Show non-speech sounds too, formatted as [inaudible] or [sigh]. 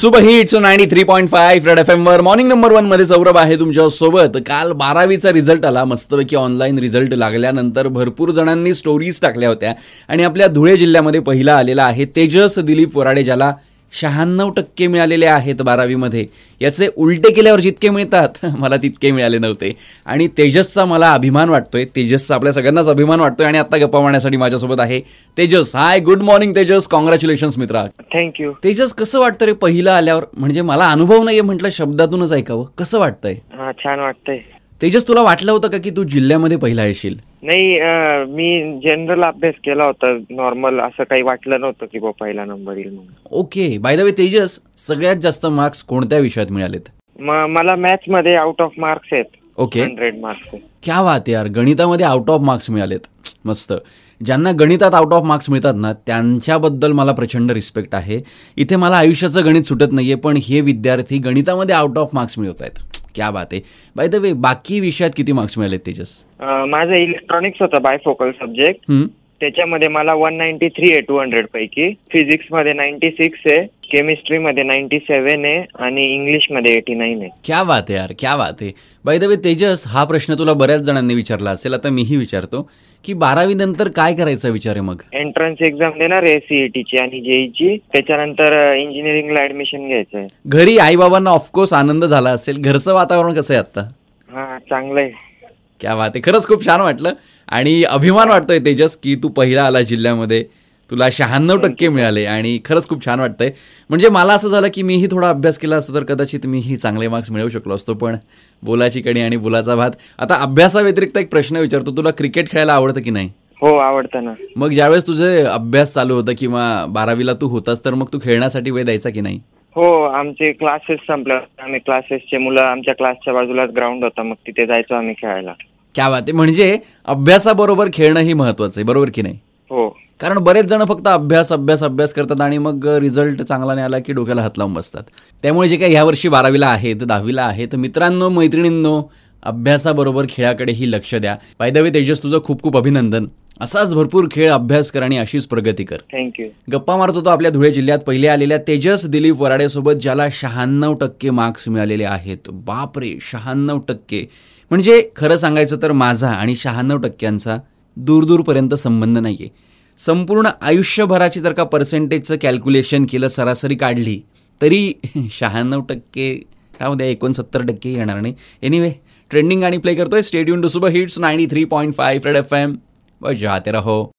Super hits ninety three point five red F M वर. Morning number वनमध्ये सौरभ आहे तुमच्यासोबत काल बारावीचा रिझल्ट आला. मस्तपैकी ऑनलाईन रिझल्ट लागल्यानंतर भरपूर जणांनी स्टोरीज टाकल्या होत्या. आणि आपल्या धुळे जिल्ह्यामध्ये पहिला आलेला आहे तेजस दिलीप वराडे ज्याला शहाण्णव टक्के मिळालेले आहेत बारावीमध्ये. याचे उलटे केल्यावर जितके मिळतात मला तितके मिळाले नव्हते. आणि तेजसचा मला अभिमान वाटतोय. तेजसचा आपल्या सगळ्यांनाच अभिमान वाटतोय आणि आता गप्पा मारण्यासाठी माझ्यासोबत आहे Tejas. Hi good morning Tejas. Congratulations मित्रा. थँक्यू तेजस कसं वाटतं रे पहिलं आल्यावर? म्हणजे मला अनुभव नाहीये म्हटलं शब्दातूनच ऐकावं. कसं वाटतंय? छान वाटतंय. तेजस तुला वाटलं होतं का की तू जिल्ह्यामध्ये पहिला येशील? नाही मी जनरल अभ्यास केला होता नॉर्मल असं काही वाटलं नव्हतं की बा पहिला नंबर येईल म्हणून. Okay. By the way Tejas सगळ्यात जास्त मार्क्स कोणत्या विषयात मिळालेत? म- मला मॅथ्समध्ये आउट ऑफ मार्क्स आहेत. ओके. हंड्रेड मार्क्स क्या बात आहे यार. गणितामध्ये आउट ऑफ मार्क्स मिळालेत. मस्त. ज्यांना गणितात आउट ऑफ मार्क्स मिळतात ना त्यांच्याबद्दल मला प्रचंड रिस्पेक्ट आहे. इथे मला आयुष्याचं गणित सुटत नाहीये पण हे विद्यार्थी गणितामध्ये आउट ऑफ मार्क्स मिळवत आहेत क्या बात आहे. बाय द वे बाकी विषयात किती मार्क्स मिळालेत तेजस? माझं इलेक्ट्रॉनिक्स होतं बायफोकल सब्जेक्ट हम्म. त्याच्यामध्ये मला वन नाईन्टी थ्री आहे टू हंड्रेड पैकी. फिजिक्समध्ये नाईन्टी सिक्स आहे केमिस्ट्री मध्ये नाईन्टी सेव्हन आहे आणि इंग्लिशमध्ये एटी नाईन आहे. क्या बात आहे यार क्या बात आहे बाय द वे तेजस हा प्रश्न तुला बऱ्याच जणांनी विचारला असेल आता मीही विचारतो की बारावी नंतर काय करायचा विचार आहे मग? एंट्रन्स एक्झाम देणार आहे सीईटीची आणि जेईची त्याच्यानंतर इंजिनिअरिंगला ऍडमिशन घ्यायचं आहे. घरी आईबाबांना ऑफकोर्स आनंद झाला असेल. घरचं वातावरण कसं आहे आता हा चांगलं आहे. क्या बात आहे. खरंच खूप छान वाटलं. आणि अभिमान वाटतोय तेजस की तू पहिला आला जिल्ह्यामध्ये. तुला शहाण्णव टक्के मिळाले आणि खरंच खूप छान वाटतंय. म्हणजे मला असं झालं की मीही थोडा अभ्यास केला असता तर कदाचित मीही चांगले मार्क्स मिळवू शकलो असतो. पण बोलाची कणी आणि बोलाचा भात. आता अभ्यासाव्यतिरिक्त एक प्रश्न विचारतो. तुला क्रिकेट खेळायला आवडतं की नाही? हो आवडतं ना. मग ज्यावेळेस तुझे अभ्यास चालू होतं किंवा बारावीला तू होतास तर मग तू खेळण्यासाठी वेळ द्यायचा की नाही? हो आमचे क्लासेस संपले आम्ही क्लासेसचे मुलं आमच्या क्लासच्या बाजूलाच ग्राउंड होता. मग तिथे जायचो आम्ही खेळायला. क्या बात आहे. म्हणजे अभ्यासाबरोबर खेळणंही महत्वाचं आहे बरोबर की नाही? हो. कारण बरेच जण फक्त अभ्यास अभ्यास अभ्यास करतात आणि मग रिझल्ट चांगला नाही आला की डोक्याला हात लावून बसतात. त्यामुळे जे काही ह्या वर्षी बारावीला आहेत दहावीला आहेत मित्रांनो मैत्रिणींनो अभ्यासाबरोबर खेळाकडेही लक्ष द्या. पायदवे तेजस तुझं खूप खूप अभिनंदन. असाच भरपूर खेळ अभ्यास कर आणि अशीच प्रगती कर. थँक्यू गप्पा मारत होतो आपल्या धुळे जिल्ह्यात. पहिले आलेल्या तेजस दिलीप वराडेसोबत ज्याला शहाण्णव टक्के मार्क्स मिळालेले आहेत. बापरे शहाण्णव टक्के. म्हणजे खरं सांगायचं तर माझा आणि शहाण्णव टक्क्यांचा दूरदूरपर्यंत संबंध नाहीये. संपूर्ण आयुष्यभराची जर का पर्सेंटेजचं कॅल्क्युलेशन केलं सरासरी काढली तरी [laughs] शहाण्णव टक्के राहू द्या एकोणसत्तर टक्के येणार नाही. एनिवे ट्रेंडिंग आणि प्ले करतोय. Stadium two super hits ninety three point five red F M बजाते रहो